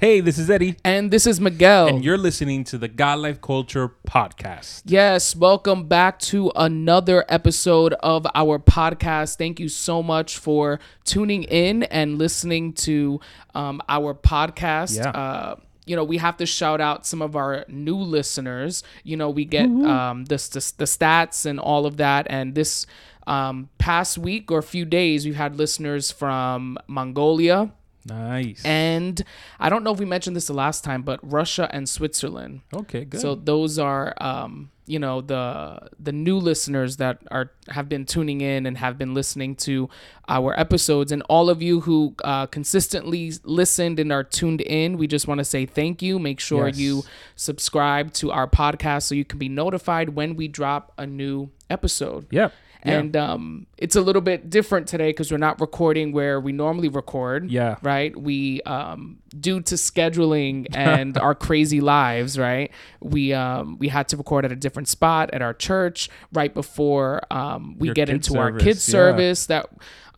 Hey, this is Eddie. And this is Miguel. And you're listening to the God Life Culture Podcast. Yes, welcome back to another episode of our podcast. Thank you so much for tuning in and listening to um, our podcast. Yeah. Uh, you know, we have to shout out some of our new listeners. You know, we get um, the, the, the stats and all of that. And this um, past week or a few days, we've had listeners from Mongolia, Nice. and I don't know if we mentioned this the last time, but Russia and Switzerland. okay, good. So those are, um, you know, the the new listeners that are have been tuning in and have been listening to our episodes, and all of you who uh, consistently listened and are tuned in. We just want to say thank you. Make sure Yes. you subscribe to our podcast so you can be notified when we drop a new episode. yep. Yeah. And um, it's a little bit different today because we're not recording where we normally record. Yeah. Right. We, um, due to scheduling and our crazy lives, right? We um, we had to record at a different spot at our church right before um, we Your get into our kids yeah. service that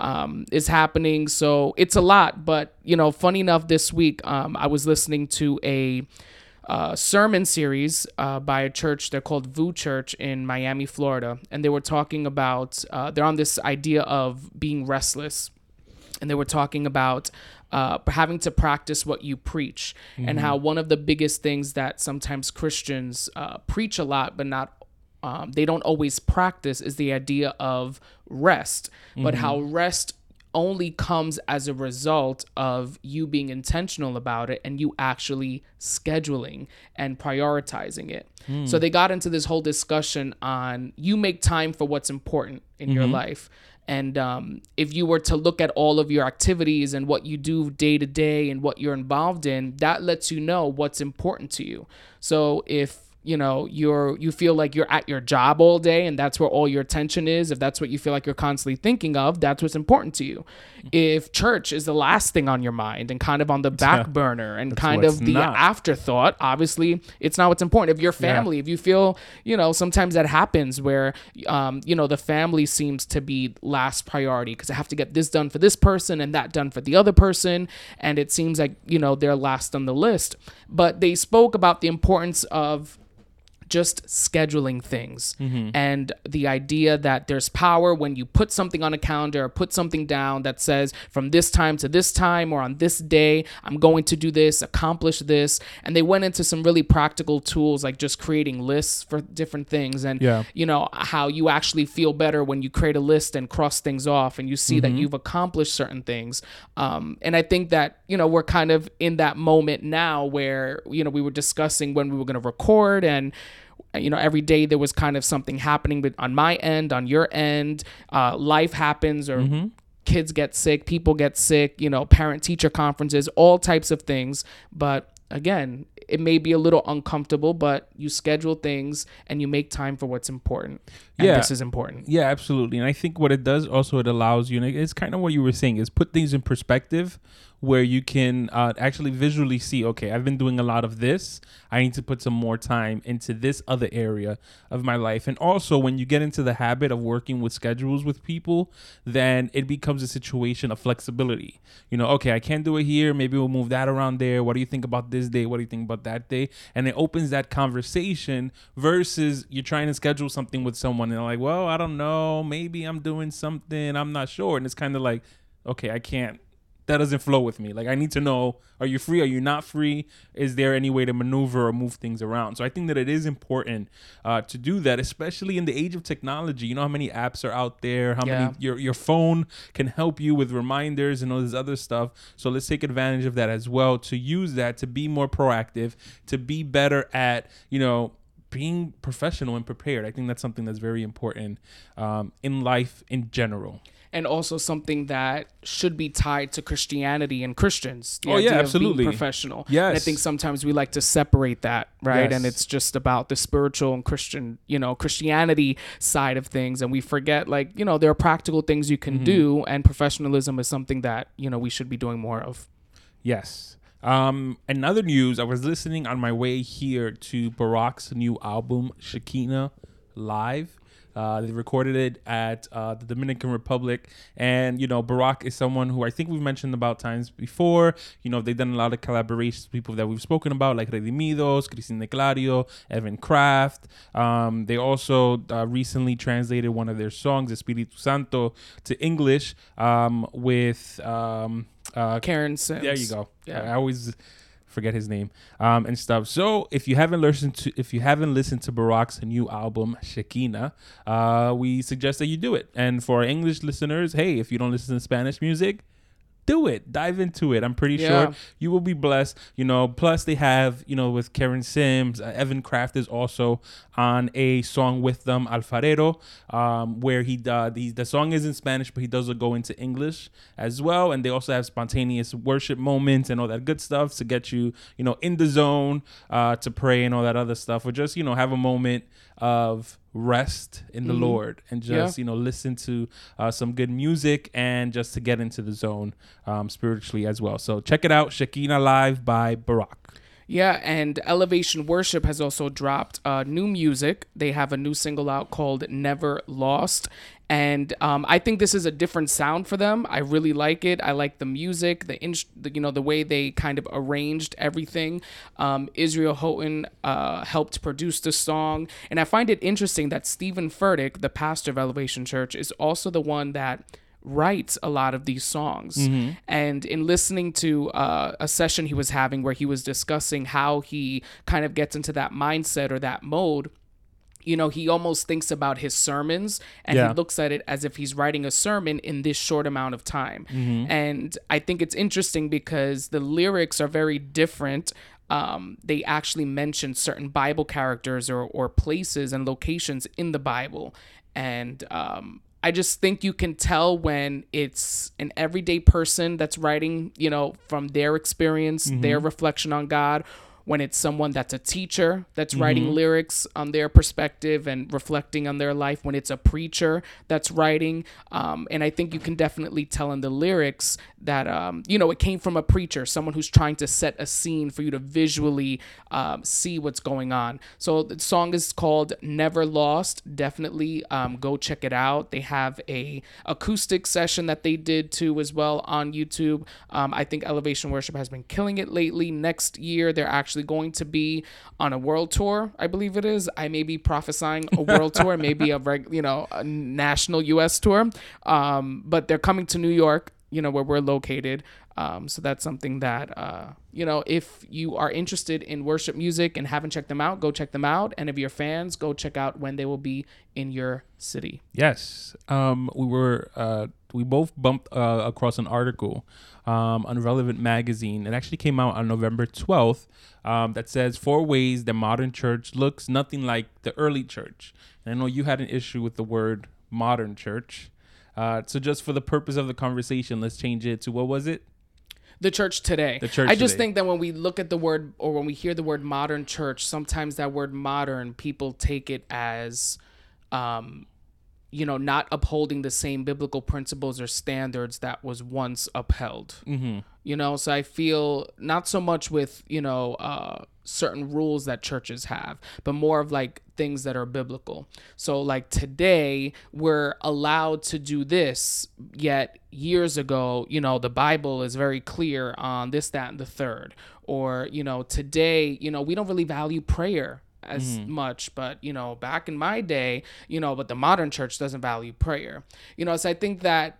um, is happening. So it's a lot. But you know, funny enough, this week um, I was listening to a uh, sermon series uh, by a church. They're called VOUS Church in Miami, Florida, and they were talking about. Uh, they're on this idea of being restless, and they were talking about uh, having to practice what you preach, and how one of the biggest things that sometimes Christians uh, preach a lot, but not. Um, they don't always practice is the idea of rest, but how rest only comes as a result of you being intentional about it and you actually scheduling and prioritizing it. So they got into this whole discussion on you make time for what's important in your life. And um, if you were to look at all of your activities and what you do day to day and what you're involved in, that lets you know what's important to you. So if you know you're you feel like you're at your job all day and that's where all your attention is if that's what you feel like you're constantly thinking of that's what's important to you. If church is the last thing on your mind and kind of on the back burner and kind of the not. afterthought obviously it's not what's important. If your family if you feel you know sometimes that happens where um, you know the family seems to be last priority because i have to get this done for this person and that done for the other person and it seems like you know they're last on the list. But they spoke about the importance of just scheduling things. And the idea that there's power when you put something on a calendar or put something down that says from this time to this time or on this day I'm going to do this accomplish this. And they went into some really practical tools like just creating lists for different things and Yeah. you know how you actually feel better when you create a list and cross things off and you see that you've accomplished certain things. Um, and i think that you know we're kind of in that moment now where you know we were discussing when we were going to record and you know every day there was kind of something happening but on my end on your end uh, life happens or kids get sick people get sick you know parent teacher conferences all types of things but again it may be a little uncomfortable but you schedule things and you make time for what's important and Yeah. this is important Yeah, absolutely. And I think what it does also it allows you, and it's kind of what you were saying, is put things in perspective where you can uh, actually visually see, okay, I've been doing a lot of this. I need to put some more time into this other area of my life. And also, when you get into the habit of working with schedules with people, then it becomes a situation of flexibility. You know, okay, I can't do it here. Maybe we'll move that around there. What do you think about this day? What do you think about that day? And it opens that conversation versus you're trying to schedule something with someone and they're like, well, I don't know. Maybe I'm doing something. I'm not sure. And it's kind of like, okay, I can't. That doesn't flow with me. Like, I need to know are you free? Are you not free? Is there any way to maneuver or move things around? So I think that it is important uh, to do that, especially in the age of technology. You know how many apps are out there, how Yeah. many your your phone can help you with reminders and all this other stuff. So let's take advantage of that as well to use that to be more proactive, to be better at you know being professional and prepared. I think that's something that's very important um, in life in general. And also something that should be tied to Christianity and Christians. the Oh, yeah, idea of being absolutely. professional. And I think sometimes we like to separate that, right? And it's just about the spiritual and Christian, you know, Christianity side of things, and we forget like you know there are practical things you can Mm-hmm. do, and professionalism is something that you know we should be doing more of. Yes. Um, another news, I was listening on my way here to Barak's new album, Shekina Live. Uh, they recorded it at uh, the Dominican Republic, and you know, Barak is someone who I think we've mentioned about times before. You know, they've done a lot of collaborations with people that we've spoken about, like Redimidos, Christine D'Clario, Evan Craft. Um, they also uh, recently translated one of their songs, Espiritu Santo, to English um, with um, uh, Karen Sims. there you go. Yeah. I always forget his name um, and stuff. So if you haven't listened to if you haven't listened to Barak's new album Shekina, uh, we suggest that you do it. And for English listeners, hey, if you don't listen to Spanish music, do it. Dive into it. I'm pretty Yeah. sure you will be blessed. You know, plus they have, you know, with Karen Sims, uh, Evan Craft is also on a song with them, Alfarero, um, where he, uh, the, the song is in Spanish, but he does go into English as well. And they also have spontaneous worship moments and all that good stuff to get you, you know, in the zone uh, to pray and all that other stuff, or just, you know, have a moment of rest in the Lord and Mm-hmm. Yeah. just, you know, listen to uh, some good music and just to get into the zone um, spiritually as well. So check it out, Shekina Live by Barak. Yeah, and Elevation Worship has also dropped uh, new music. They have a new single out called Never Lost. And um, I think this is a different sound for them. I really like it. I like the music, the, in- the you know the way they kind of arranged everything. Um, Israel Houghton uh, helped produce the song, and I find it interesting that Steven Furtick, the pastor of Elevation Church, is also the one that writes a lot of these songs. And in listening to uh, a session he was having where he was discussing how he kind of gets into that mindset or that mode, you know, he almost thinks about his sermons and Yeah. he looks at it as if he's writing a sermon in this short amount of time. And I think it's interesting because the lyrics are very different. Um, they actually mention certain Bible characters or, or places and locations in the Bible. And um, I just think you can tell when it's an everyday person that's writing, you know, from their experience, their mm-hmm. reflection on God, when it's someone that's a teacher that's writing lyrics on their perspective and reflecting on their life, when it's a preacher that's writing. Um, and I think you can definitely tell in the lyrics that, um, you know, it came from a preacher, someone who's trying to set a scene for you to visually um, see what's going on. So the song is called Never Lost. Definitely um, go check it out. They have a acoustic session that they did too as well on YouTube. Um, I think Elevation Worship has been killing it lately. Next year they're actually going to be on a world tour. I believe it is. I may be prophesying a world tour, maybe a reg, you know a national U.S. tour. Um, but they're coming to New York. You know where we're located. Um, so that's something that uh, you know if you are interested in worship music and haven't checked them out, go check them out. And if you're fans, go check out when they will be in your city. Yes, um, we were uh, we both bumped uh, across an article um, on Relevant Magazine. It actually came out on November twelfth. Um, that says four ways the modern church looks nothing like the early church. And I know you had an issue with the word modern church. Uh, so just for the purpose of the conversation, let's change it to what was it? the church today. The church I just today. think that when we look at the word or when we hear the word modern church, sometimes that word modern, people take it as, um, you know, not upholding the same biblical principles or standards that was once upheld. Mm-hmm. You know, so I feel not so much with you know uh, certain rules that churches have, but more of like things that are biblical. So like today we're allowed to do this, yet years ago, you know, the Bible is very clear on this, that, and the third. Or you know, today, you know, we don't really value prayer as much but you know back in my day you know but the modern church doesn't value prayer you know so i think that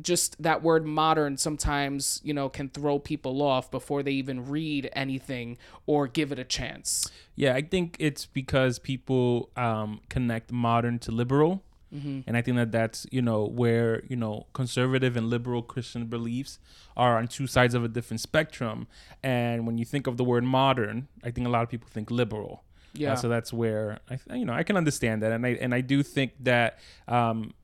just that word modern sometimes you know can throw people off before they even read anything or give it a chance Yeah, I think it's because people um, connect modern to liberal. And I think that that's, you know, where, you know, conservative and liberal Christian beliefs are on two sides of a different spectrum. And when you think of the word modern, I think a lot of people think liberal. Yeah. Uh, so that's where I, you know, I can understand that. And I, and I do think that um,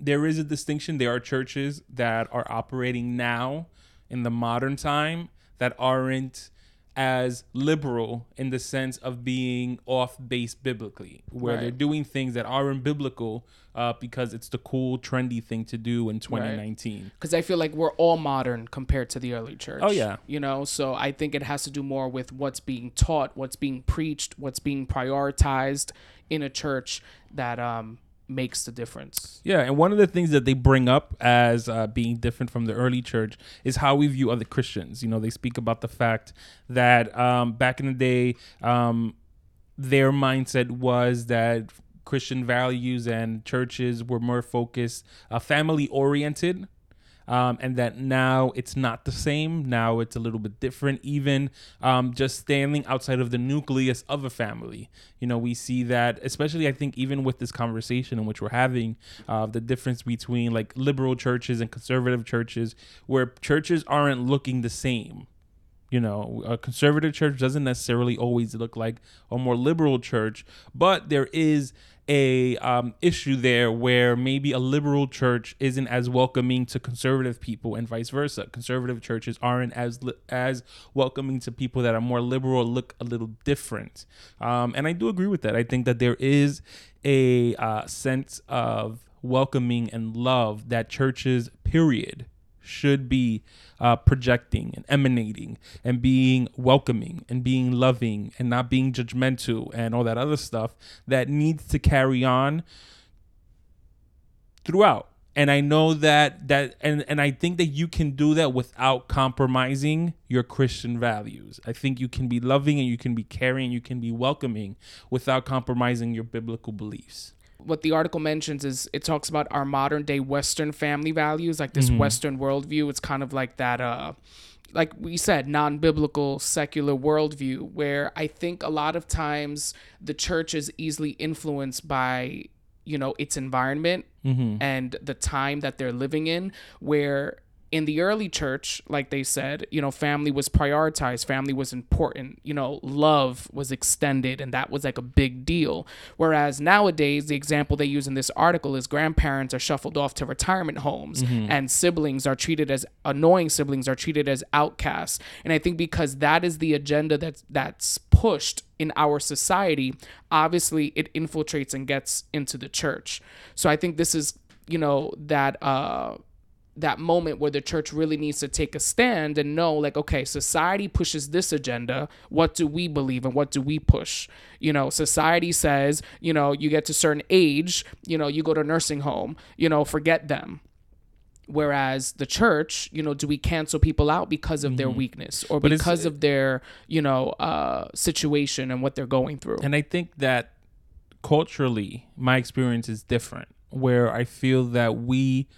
there is a distinction. There are churches that are operating now in the modern time that aren't as liberal in the sense of being off base biblically, where they're doing things that aren't biblical uh, because it's the cool, trendy thing to do in 2019. because I feel like we're all modern compared to the early church. Oh, yeah. you know. So I think it has to do more with what's being taught, what's being preached, what's being prioritized in a church. That um, makes the difference. Yeah, and one of the things that they bring up as uh, being different from the early church is how we view other Christians. You know, they speak about the fact that um, back in the day, um, their mindset was that Christian values and churches were more focused, uh, family oriented. Um, and that now it's not the same. Now it's a little bit different, even um, just standing outside of the nucleus of a family. You know, we see that, especially I think, even with this conversation in which we're having, uh, the difference between like liberal churches and conservative churches, where churches aren't looking the same you know a conservative church doesn't necessarily always look like a more liberal church but there is a um, issue there where maybe a liberal church isn't as welcoming to conservative people and vice versa. Conservative churches aren't as li- as welcoming to people that are more liberal look a little different. Um, and i do agree with that. I think that there is a uh, sense of welcoming and love that churches period should be uh, projecting and emanating and being welcoming and being loving and not being judgmental and all that other stuff that needs to carry on throughout. And i know that that and and i think that you can do that without compromising your christian values. I think you can be loving and you can be caring you can be welcoming without compromising your biblical beliefs what the article mentions is it talks about our modern day Western family values, like this Western worldview. It's kind of like that, uh, like we said, non biblical secular worldview, where I think a lot of times the church is easily influenced by, you know, its environment and the time that they're living in, where in the early church, like they said, you know, family was prioritized, family was important, you know, love was extended, and that was like a big deal. Whereas nowadays, the example they use in this article is grandparents are shuffled off to retirement homes, and siblings are treated as annoying siblings are treated as outcasts. And I think because that is the agenda that's that's pushed in our society, obviously it infiltrates and gets into the church. So I think this is, you know, that uh that moment where the church really needs to take a stand and know like okay society pushes this agenda. What do we believe and what do we push? You know society says you know you get to a certain age you know you go to a nursing home you know forget them. Whereas the church you know do we cancel people out because of their weakness or But because of their you know uh situation and what they're going through? And I think that culturally, my experience is different, where I feel that we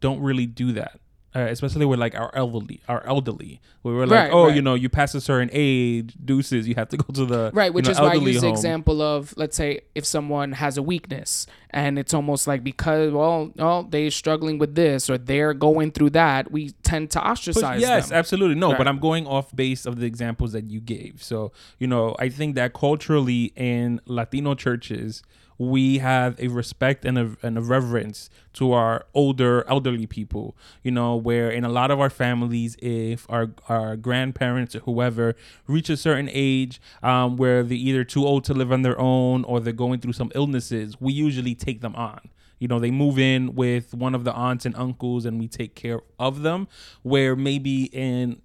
don't really do that. Uh, especially with like our elderly, our elderly, where we're like, Right, oh, right. you know, you pass a certain age, deuces, you have to go to the Right, you which know, is why I use the home. example of let's say if someone has a weakness and it's almost like because well, well they're struggling with this or they're going through that, we tend to But ostracize yes, them. absolutely. No, Right. but I'm going off base of the examples that you gave. So, you know, I think that culturally in Latino churches, we have a respect and a, and a reverence to our older elderly people you know where in a lot of our families if our our grandparents or whoever reach a certain age um, where they're either too old to live on their own or they're going through some illnesses we usually take them on. You know they move in with one of the aunts and uncles and we take care of them where maybe in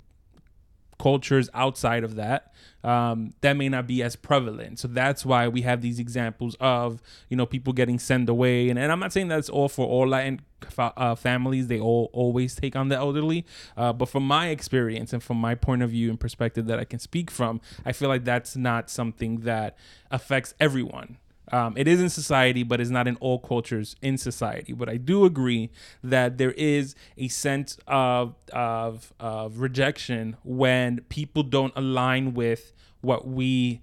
cultures outside of that um, that may not be as prevalent. So that's why we have these examples of you know people getting sent away. And, and i'm not saying that's all for all latin fa- uh, families. They all always take on the elderly. Uh, but from my experience and from my point of view and perspective that i can speak from i feel like that's not something that affects everyone um, it is in society, but it's not in all cultures in society. But I do agree that there is a sense of of, of rejection when people don't align with what we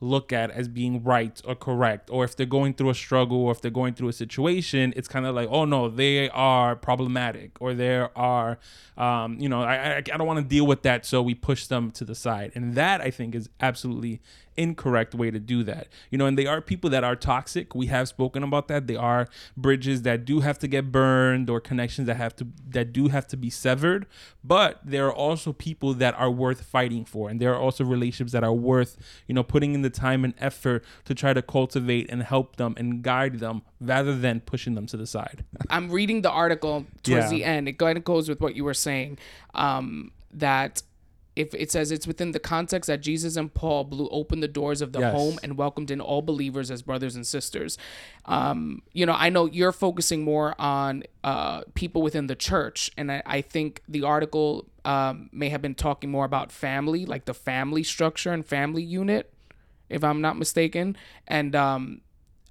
look at as being right or correct or if they're going through a struggle or if they're going through a situation it's kind of like oh no they are problematic or there are um, you know i, I, I don't want to deal with that so we push them to the side and that i think is absolutely incorrect way to do that. You know and they are people that are toxic. We have spoken about that. They are bridges that do have to get burned or connections that have to that do have to be severed. But there are also people that are worth fighting for. And there are also relationships that are worth you know putting in the time and effort to try to cultivate and help them and guide them rather than pushing them to the side. I'm reading the article towards Yeah. the end. It kind of goes with what you were saying, um, that if it says it's within the context that Jesus and Paul blew open the doors of the Yes. home and welcomed in all believers as brothers and sisters. Um, you know, I know you're focusing more on uh, people within the church, and I, I think the article um, may have been talking more about family, like the family structure and family unit, if I'm not mistaken. And um,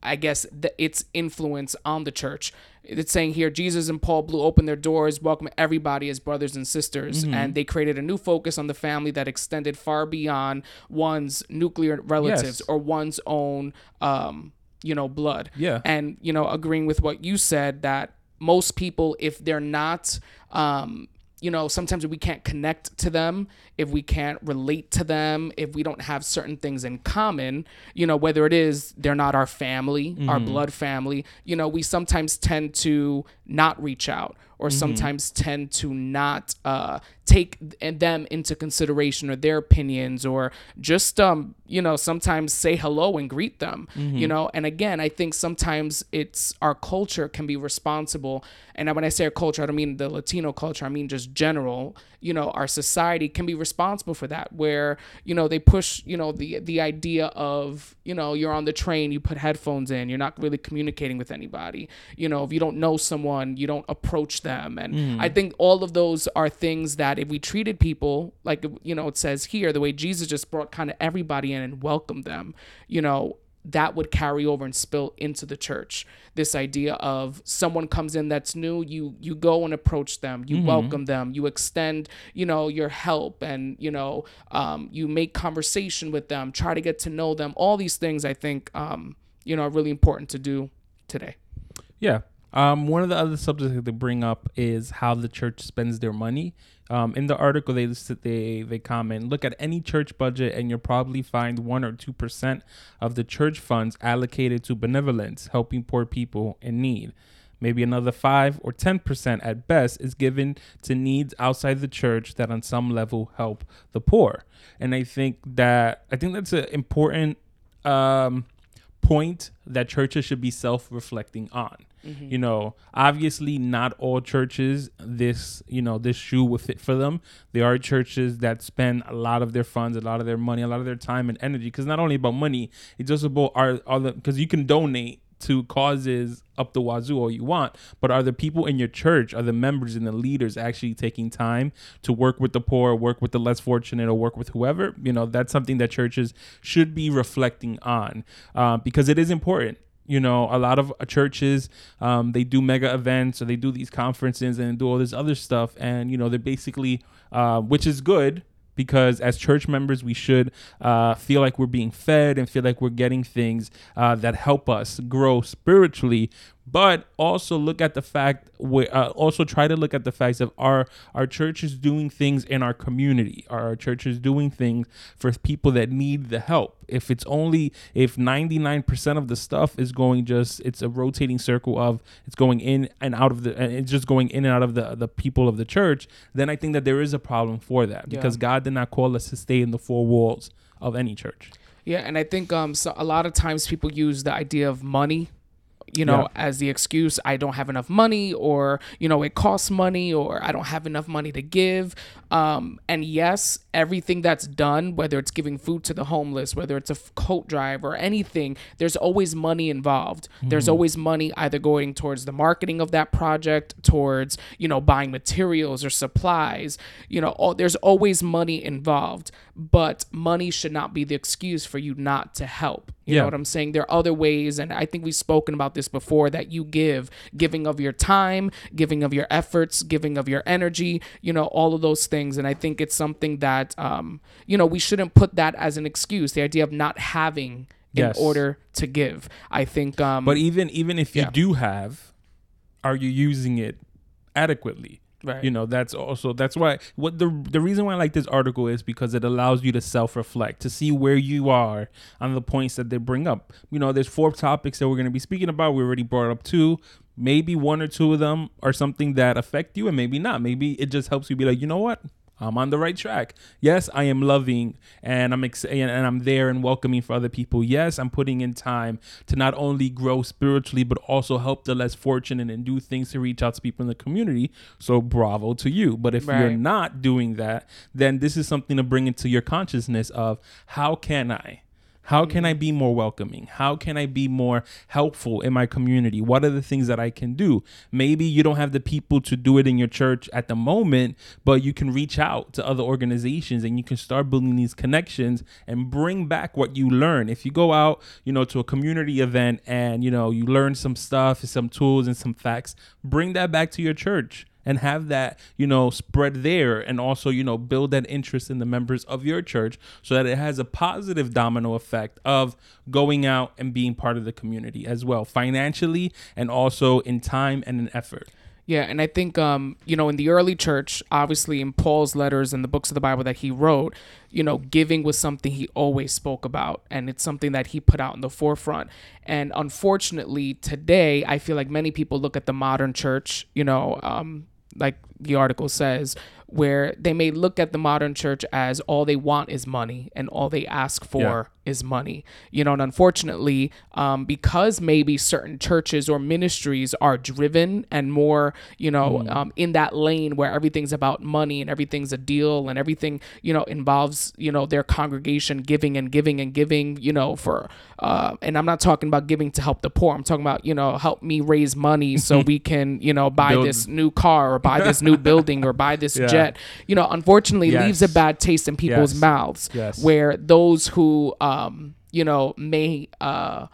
I guess the, its influence on the church. It's saying here Jesus and Paul blew open their doors, welcoming everybody as brothers and sisters, and they created a new focus on the family that extended far beyond one's nuclear relatives Yes. or one's own, um, you know, blood. Yeah. And you know, agreeing with what you said that most people, if they're not, um, you know, sometimes we can't connect to them, if we can't relate to them, if we don't have certain things in common, you know, whether it is they're not our family, our mm-hmm. blood family, you know, we sometimes tend to not reach out or sometimes tend to not uh, take them into consideration or their opinions or just um you know sometimes say hello and greet them you know? And again i think sometimes it's our culture can be responsible and when i say our culture i don't mean the latino culture i mean just general you know our society can be responsible for that where you know they push you know the the idea of you know you're on the train you put headphones in you're not really communicating with anybody. You know if you don't know someone you don't approach them. And mm. i think all of those are things that if we treated people like you know it says here the way jesus just brought kind of everybody in and welcomed them you know that would carry over and spill into the church. This idea of someone comes in that's new you you go and approach them you welcome them you extend you know your help and you know um, you make conversation with them try to get to know them. All these things i think um, you know are really important to do today. Yeah. Um, one of the other subjects that they bring up is how the church spends their money. Um, in the article, they listed, they they comment, look at any church budget, and you'll probably find one or two percent of the church funds allocated to benevolence, helping poor people in need. Maybe another five or ten percent at best is given to needs outside the church that, on some level, help the poor. And I think that I think that's an important um, point that churches should be self-reflecting on. Mm-hmm. You know, obviously not all churches this, you know, this shoe will fit for them. There are churches that spend a lot of their funds, a lot of their money, a lot of their time and energy cuz not only about money, it's also about are are the cuz you can donate to causes up the wazoo all you want, but are the people in your church, are the members and the leaders actually taking time to work with the poor, work with the less fortunate, or work with whoever? You know, that's something that churches should be reflecting on uh, because it is important. You know, a lot of churches um, they do mega events or they do these conferences and do all this other stuff, and you know they're basically, uh, which is good because as church members we should uh, feel like we're being fed and feel like we're getting things uh, that help us grow spiritually but also look at the fact we uh, also try to look at the facts of our our churches doing things in our community? Are our churches doing things for people that need the help? If it's only if 99% of the stuff is going just it's a rotating circle of it's going in and out of the and it's just going in and out of the the people of the church then i think that there is a problem for that Yeah. because god did not call us to stay in the four walls of any church. Yeah, and I think um so a lot of times people use the idea of money, you know, Yeah. as the excuse. I don't have enough money, or you know, it costs money, or I don't have enough money to give. Um, and yes, everything that's done, whether it's giving food to the homeless, whether it's a coat drive or anything, there's always money involved. There's mm. always money either going towards the marketing of that project, towards you know buying materials or supplies. You know, all, there's always money involved, but money should not be the excuse for you not to help. You Yeah. know what I'm saying? There are other ways, and I think we've spoken about this before that you give, giving of your time, giving of your efforts, giving of your energy, you know, all of those things. And I think it's something that, um, you know, we shouldn't put that as an excuse, the idea of not having Yes. in order to give. I think, um, but even even if you Yeah. do have are you using it adequately Right. you know that's also that's why what the the reason why i like this article is because it allows you to self-reflect to see where you are on the points that they bring up you know there's four topics that we're going to be speaking about we already brought up two maybe one or two of them are something that affect you and maybe not maybe it just helps you be like you know what I'm on the right track. Yes, I am loving and I'm ex- and I'm there and welcoming for other people. Yes, I'm putting in time to not only grow spiritually but also help the less fortunate and do things to reach out to people in the community. So bravo to you. But if you're not doing that, then this is something to bring into your consciousness of how can I how can I mm-hmm. be more welcoming? How can I be more helpful in my community? What are the things that I can do? Maybe you don't have the people to do it in your church at the moment, but you can reach out to other organizations and you can start building these connections and bring back what you learn. If you go out, you know, to a community event and, you know, you learn some stuff, some tools and some facts, bring that back to your church and have that you know spread there and also you know build that interest in the members of your church so that it has a positive domino effect of going out and being part of the community as well financially and also in time and in effort Yeah, and I think um, you know, in the early church, obviously in Paul's letters and the books of the Bible that he wrote, you know, giving was something he always spoke about and it's something that he put out in the forefront. And unfortunately, today I feel like many people look at the modern church, you know, um, like the article says, where they may look at the modern church as all they want is money and all they ask for is money. You know, and unfortunately, um, because maybe certain churches or ministries are driven and more, you know, um, in that lane where everything's about money and everything's a deal and everything, you know, involves, you know, their congregation giving and giving and giving, you know, for, uh, and I'm not talking about giving to help the poor. I'm talking about, you know, help me raise money so we can, you know, buy Build- this new car or buy this new building or buy this Yeah. jet. You know, unfortunately, leaves a bad taste in people's Yes. mouths Yes. where those who um you know may uh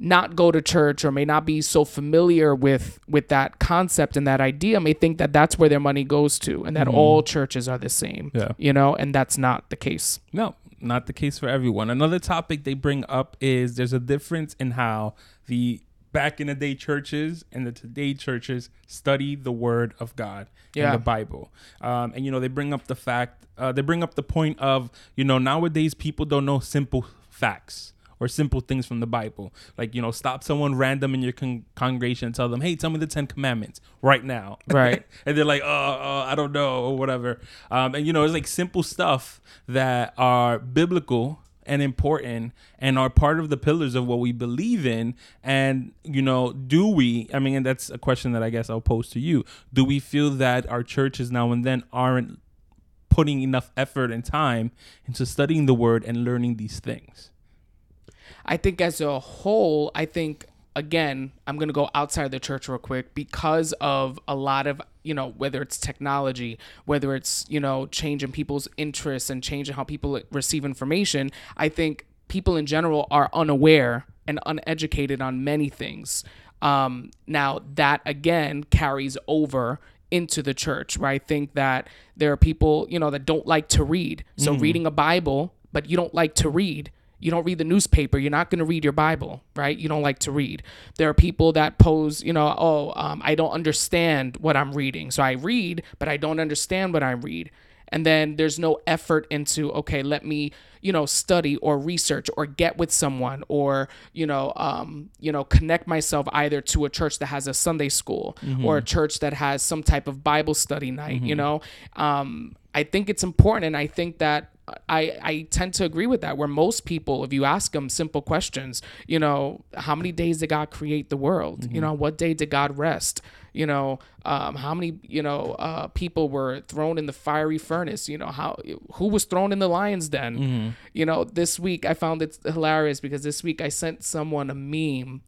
not go to church or may not be so familiar with with that concept and that idea may think that that's where their money goes to and that all churches are the same Yeah. you know and that's not the case No, not the case for everyone. Another topic they bring up is there's a difference in how the back in the day churches and the today churches study the word of God Yeah. in the Bible. Um, and you know, they bring up the fact, uh, they bring up the point of, you know, nowadays people don't know simple facts or simple things from the Bible. Like, you know, stop someone random in your con- congregation and tell them, hey, tell me the Ten Commandments right now. Right. and they're like, oh, uh, I don't know, or whatever. Um, and, you know, it's like simple stuff that are biblical and important and are part of the pillars of what we believe in. And, you know, do we, I mean, and that's a question that I guess I'll pose to you. Do we feel that our churches now and then aren't putting enough effort and time into studying the word and learning these things? I think as a whole, I think again, I'm gonna go outside the church real quick because of a lot of you know whether it's technology, whether it's you know changing people's interests and changing how people receive information. I think people in general are unaware and uneducated on many things. Um, now that again carries over into the church where I think that there are people, you know, that don't like to read. So reading a Bible, but you don't like to read. You don't read the newspaper. You're not going to read your Bible, right? You don't like to read. There are people that pose, you know, oh, um, I don't understand what I'm reading. So I read, but I don't understand what I read. And then there's no effort into, okay, let me, you know, study or research or get with someone or, you know, um, you know, connect myself either to a church that has a Sunday school or a church that has some type of Bible study night, you know. Um, I think it's important and I think that I, I tend to agree with that where most people if you ask them simple questions you know how many days did god create the world? You know what day did god rest? You know um, how many you know uh, people were thrown in the fiery furnace? You know how who was thrown in the lion's den? You know this week i found it hilarious because this week i sent someone a meme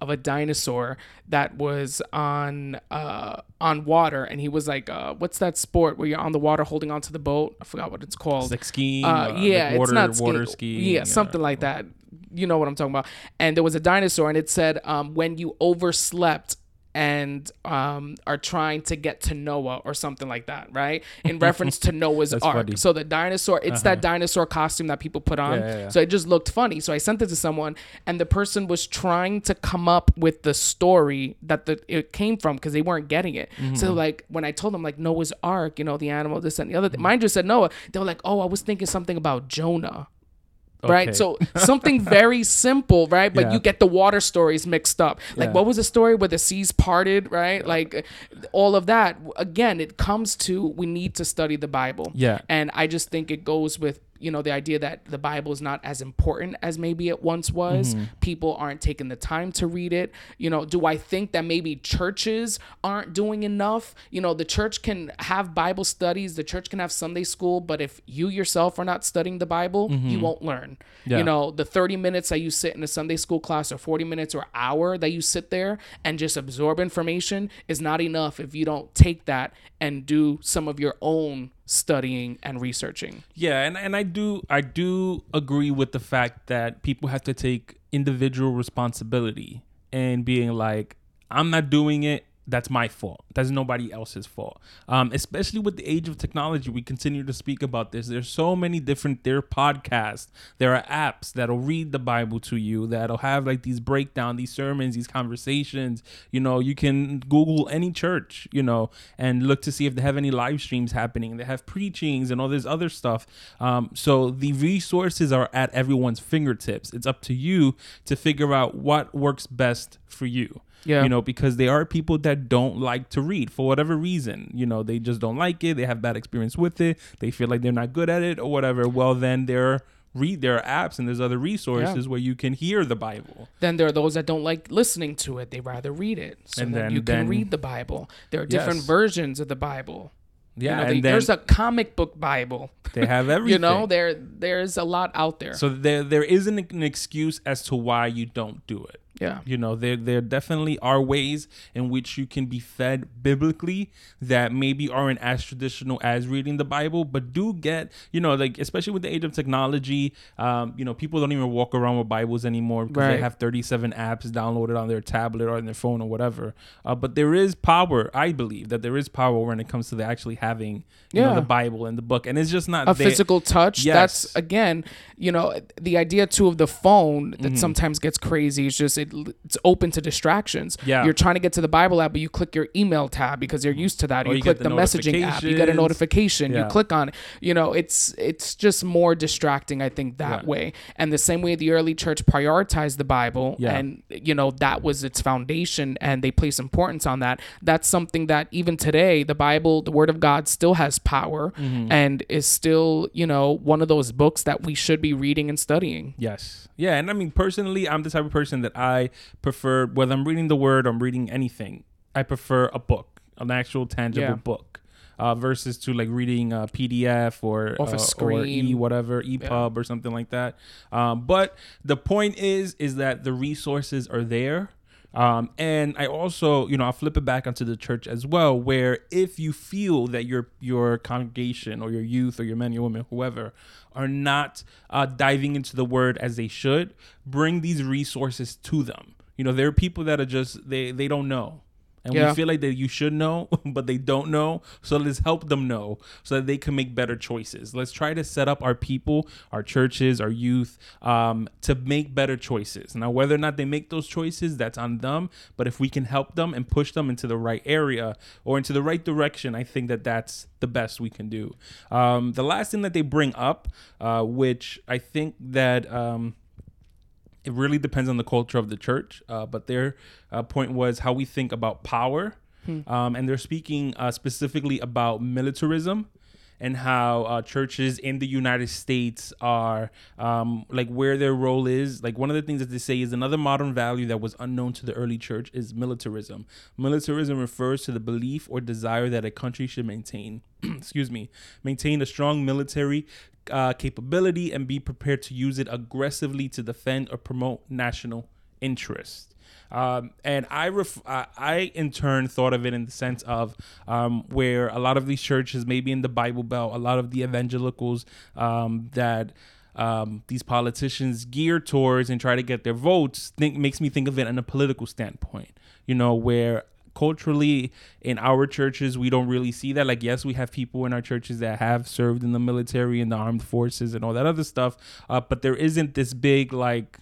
of a dinosaur that was on uh on water and he was like uh what's that sport where you're on the water holding onto the boat i forgot what it's called It's like skiing. uh, uh, yeah, like water, it's not ski- water skiing. Yeah, something like that. You know what I'm talking about. And there was a dinosaur, and it said, um, "When you overslept and um, are trying to get to Noah or something like that, right? In reference to Noah's Ark. funny. Uh-huh. So the dinosaur, it's that dinosaur costume that people put on. Yeah, yeah, yeah. So it just looked funny. So I sent it to someone, and the person was trying to come up with the story that the it came from because they weren't getting it. Mm-hmm. So like when I told them like Noah's Ark, you know, the animal, this and the other, Mm-hmm. mine just said Noah. They were like, oh, I was thinking something about Jonah. Okay. Right, so something very simple, right? But Yeah. you get the water stories mixed up. Like, Yeah. what was the story where the seas parted, right? Like, all of that. Again, it comes to we need to study the Bible. Yeah. And I just think it goes with, you know, the idea that the Bible is not as important as maybe it once was. Mm-hmm. People aren't taking the time to read it. You know, do I think that maybe churches aren't doing enough? You know, the church can have Bible studies, the church can have Sunday school, but if you yourself are not studying the Bible, you won't learn. Mm-hmm. Yeah. You know, the 30 minutes that you sit in a Sunday school class or 40 minutes or hour that you sit there and just absorb information is not enough if you don't take that and do some of your own studying and researching. Yeah, and, and I do I do agree with the fact that people have to take individual responsibility and being like, I'm not doing it. That's my fault. That's nobody else's fault. Um, especially with the age of technology, we continue to speak about this. There's so many different. There are podcasts. There are apps that'll read the Bible to you. That'll have like these breakdown, these sermons, these conversations. You know, you can Google any church. You know, and look to see if they have any live streams happening. They have preachings and all this other stuff. Um, so the resources are at everyone's fingertips. It's up to you to figure out what works best for you Yeah. you know because there are people that don't like to read for whatever reason you know they just don't like it they have bad experience with it they feel like they're not good at it or whatever well then there read there are apps and there's other resources where you can hear the bible Then there are those that don't like listening to it. They rather read it. So And then, then- you can then- read the Bible. There are different Yes. versions of the Bible. yeah You know, and they- then there's a comic book Bible. they have everything You know, there there's a lot out there. so there there isn't an excuse as to why you don't do it yeah. You know, there there definitely are ways in which you can be fed biblically that maybe aren't as traditional as reading the Bible, but do get, you know, like especially with the age of technology, um, you know, people don't even walk around with Bibles anymore because they have 37 apps downloaded on their tablet or on their phone or whatever. Uh, but there is power, I believe that there is power when it comes to the actually having, you know, Yeah. the Bible and the book, and it's just not a there. physical touch. Yes. That's again, you know, the idea too of the phone that Mm-hmm. sometimes gets crazy. It's just it, it's open to distractions. Yeah. you're trying to get to the Bible app, but you click your email tab because you're used to that. Or you, you click the, the messaging app, you get a notification, you click on it. You know, it's it's just more distracting. I think that Yeah. way. And the same way the early church prioritized the Bible, Yeah. and you know that was its foundation, and they place importance on that. That's something that even today, the Bible, the Word of God, still has power Mm-hmm. and is still, you know, one of those books that we should be reading and studying. Yes. Yeah. And I mean, personally, I'm the type of person that I prefer, whether I'm reading the word or I'm reading anything, I prefer a book, an actual tangible Yeah. book. Uh, versus to like reading a PDF or Off a uh, or screen. e whatever EPUB or something like that. Um, but the point is is that the resources are there. Um, and I also, you know, I'll flip it back onto the church as well, where if you feel that your your congregation or your youth or your men, your women, whoever, are not uh, diving into the word as they should, bring these resources to them. You know, there are people that are just they they don't know. And Yeah. we feel like that you should know, but they don't know. So let's help them know so that they can make better choices. Let's try to set up our people, our churches, our youth um, to make better choices. Now, whether or not they make those choices, that's on them. But if we can help them and push them into the right area or into the right direction, I think that that's the best we can do. Um, the last thing that they bring up, uh, which I think that. Um, it really depends on the culture of the church. Uh, but their uh, point was how we think about power. Um, and they're speaking uh, specifically about militarism and how uh, churches in the United States are um, like where their role is. Like one of the things that they say is another modern value that was unknown to the early church is militarism. Militarism refers to the belief or desire that a country should maintain, excuse me, maintain a strong military uh, capability and be prepared to use it aggressively to defend or promote national interest. Um, and I, ref- I, I in turn thought of it in the sense of um, where a lot of these churches, maybe in the Bible Belt, a lot of the evangelicals um, that um, these politicians gear towards and try to get their votes, think makes me think of it in a political standpoint. You know, where culturally in our churches we don't really see that like yes we have people in our churches that have served in the military and the armed forces and all that other stuff uh, but there isn't this big like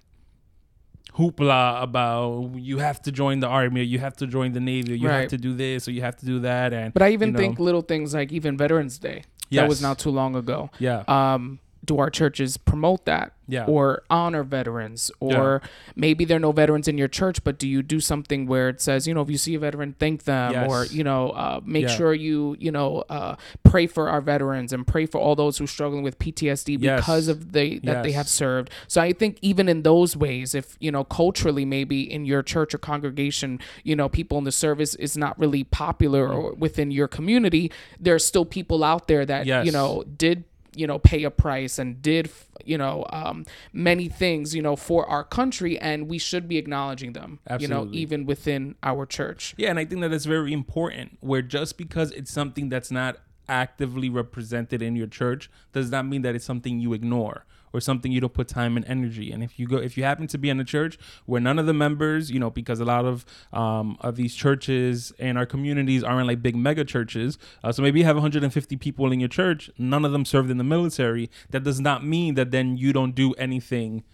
hoopla about you have to join the army or you have to join the navy or you Right. have to do this or you have to do that and But I even you know, think little things like even Veterans Day. That was not too long ago. yeah Um, do our churches promote that Yeah. or honor veterans or maybe there are no veterans in your church but do you do something where it says you know if you see a veteran thank them Yes. or you know uh, make Yeah. sure you you know uh, pray for our veterans and pray for all those who are struggling with PTSD Yes. because of the that they have served so I think even in those ways if you know culturally maybe in your church or congregation you know people in the service is not really popular or within your community there are still people out there that Yes. you know did you know pay a price and did you know um, many things you know for our country and we should be acknowledging them you know even within our church Yeah, and I think that that's very important. Where just because it's something that's not actively represented in your church does not mean that it's something you ignore or something you don't put time and energy. And if you go, if you happen to be in a church where none of the members, you know, because a lot of um, of these churches and our communities aren't like big mega churches, uh, so maybe you have 150 people in your church, none of them served in the military. That does not mean that then you don't do anything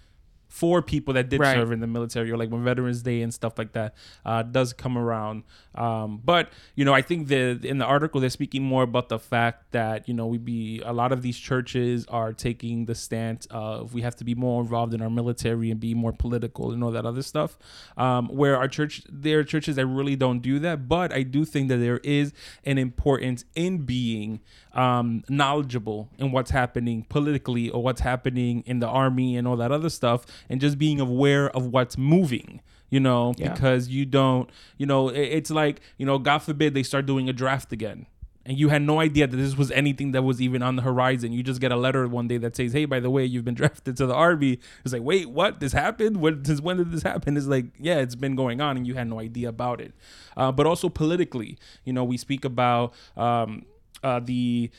for people that did Right. serve in the military or like when Veterans Day and stuff like that uh, does come around. Um, but you know, I think the in the article they're speaking more about the fact that you know we be a lot of these churches are taking the stance of we have to be more involved in our military and be more political and all that other stuff. Um, where our church, there are churches that really don't do that, but I do think that there is an importance in being um, knowledgeable in what's happening politically or what's happening in the army and all that other stuff, and just being aware of what's moving. You know, Yeah. because you don't, you know, it- it's like, you know, God forbid they start doing a draft again. And you had no idea that this was anything that was even on the horizon. You just get a letter one day that says, "Hey, by the way, you've been drafted to the army." It's like, wait, what? This happened? When? Since when did this happen? It's like, yeah, it's been going on, and you had no idea about it. Uh, but also politically, you know, we speak about um, uh, the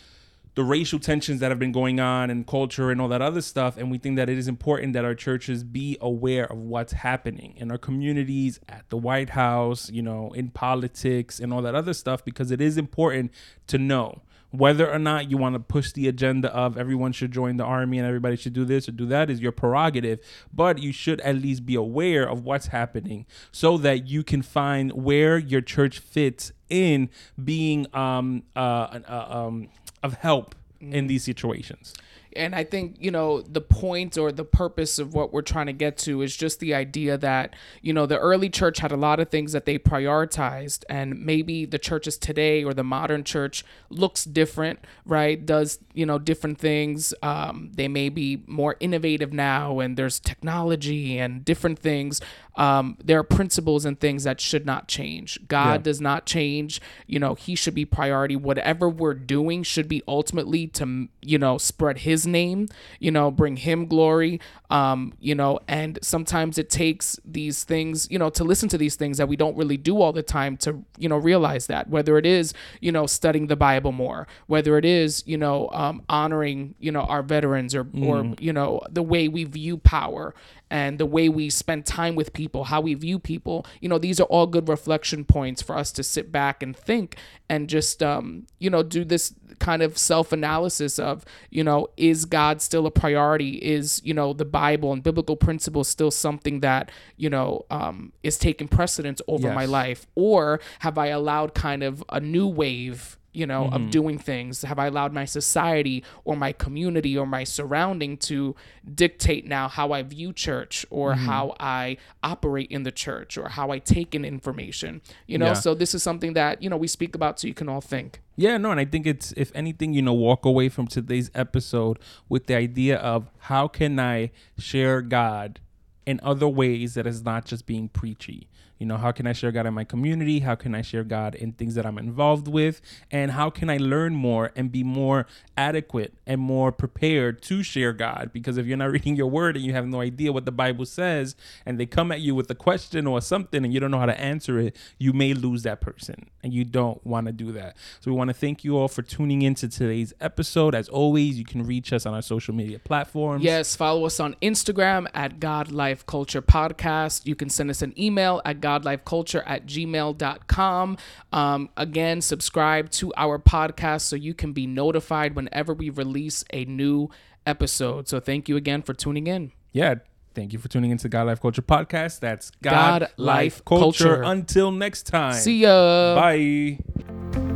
the racial tensions that have been going on and culture and all that other stuff. And we think that it is important that our churches be aware of what's happening in our communities, at the White House, you know, in politics and all that other stuff, because it is important to know whether or not you want to push the agenda of everyone should join the army and everybody should do this or do that is your prerogative but you should at least be aware of what's happening so that you can find where your church fits in being um uh, uh um of help in these situations and I think you know the point or the purpose of what we're trying to get to is just the idea that you know the early church had a lot of things that they prioritized, and maybe the churches today or the modern church looks different, right? Does you know different things? Um, they may be more innovative now, and there's technology and different things. Um, there are principles and things that should not change. God Yeah. does not change. You know, He should be priority. Whatever we're doing should be ultimately to you know spread His name. You know, bring Him glory. Um, you know, and sometimes it takes these things. You know, to listen to these things that we don't really do all the time to you know realize that whether it is you know studying the Bible more, whether it is you know um, honoring you know our veterans or or you know the way we view power and the way we spend time with people, how we view people. You know, these are all good reflection points for us to sit back and think and just, um, you know, do this kind of self analysis of, you know, is God still a priority? Is, you know, the Bible and biblical principles still something that, you know, um, is taking precedence over my life? Or have I allowed kind of a new wave? You know of mm-hmm. doing things? Have i allowed my society or my community or my surrounding to dictate now how i view church or mm-hmm. how i operate in the church or how i take in information? You know Yeah. so this is something that you know we speak about so you can all think. Yeah, no, and I think it's if anything, you know, walk away from today's episode with the idea of how can I share God in other ways that is not just being preachy. You know, how can I share God in my community? How can I share God in things that I'm involved with? And how can I learn more and be more adequate and more prepared to share God? Because if you're not reading your word and you have no idea what the Bible says, and they come at you with a question or something and you don't know how to answer it, you may lose that person. And you don't want to do that. So we want to thank you all for tuning into today's episode. As always, you can reach us on our social media platforms. Yes, follow us on Instagram at God Life Culture Podcast. You can send us an email at godlifeculture at gmail.com. Um, again, subscribe to our podcast so you can be notified whenever we release a new episode. So thank you again for tuning in. Yeah. Thank you for tuning into God Life Culture Podcast. That's God, God Life Life Culture. Culture. Until next time. See ya. Bye.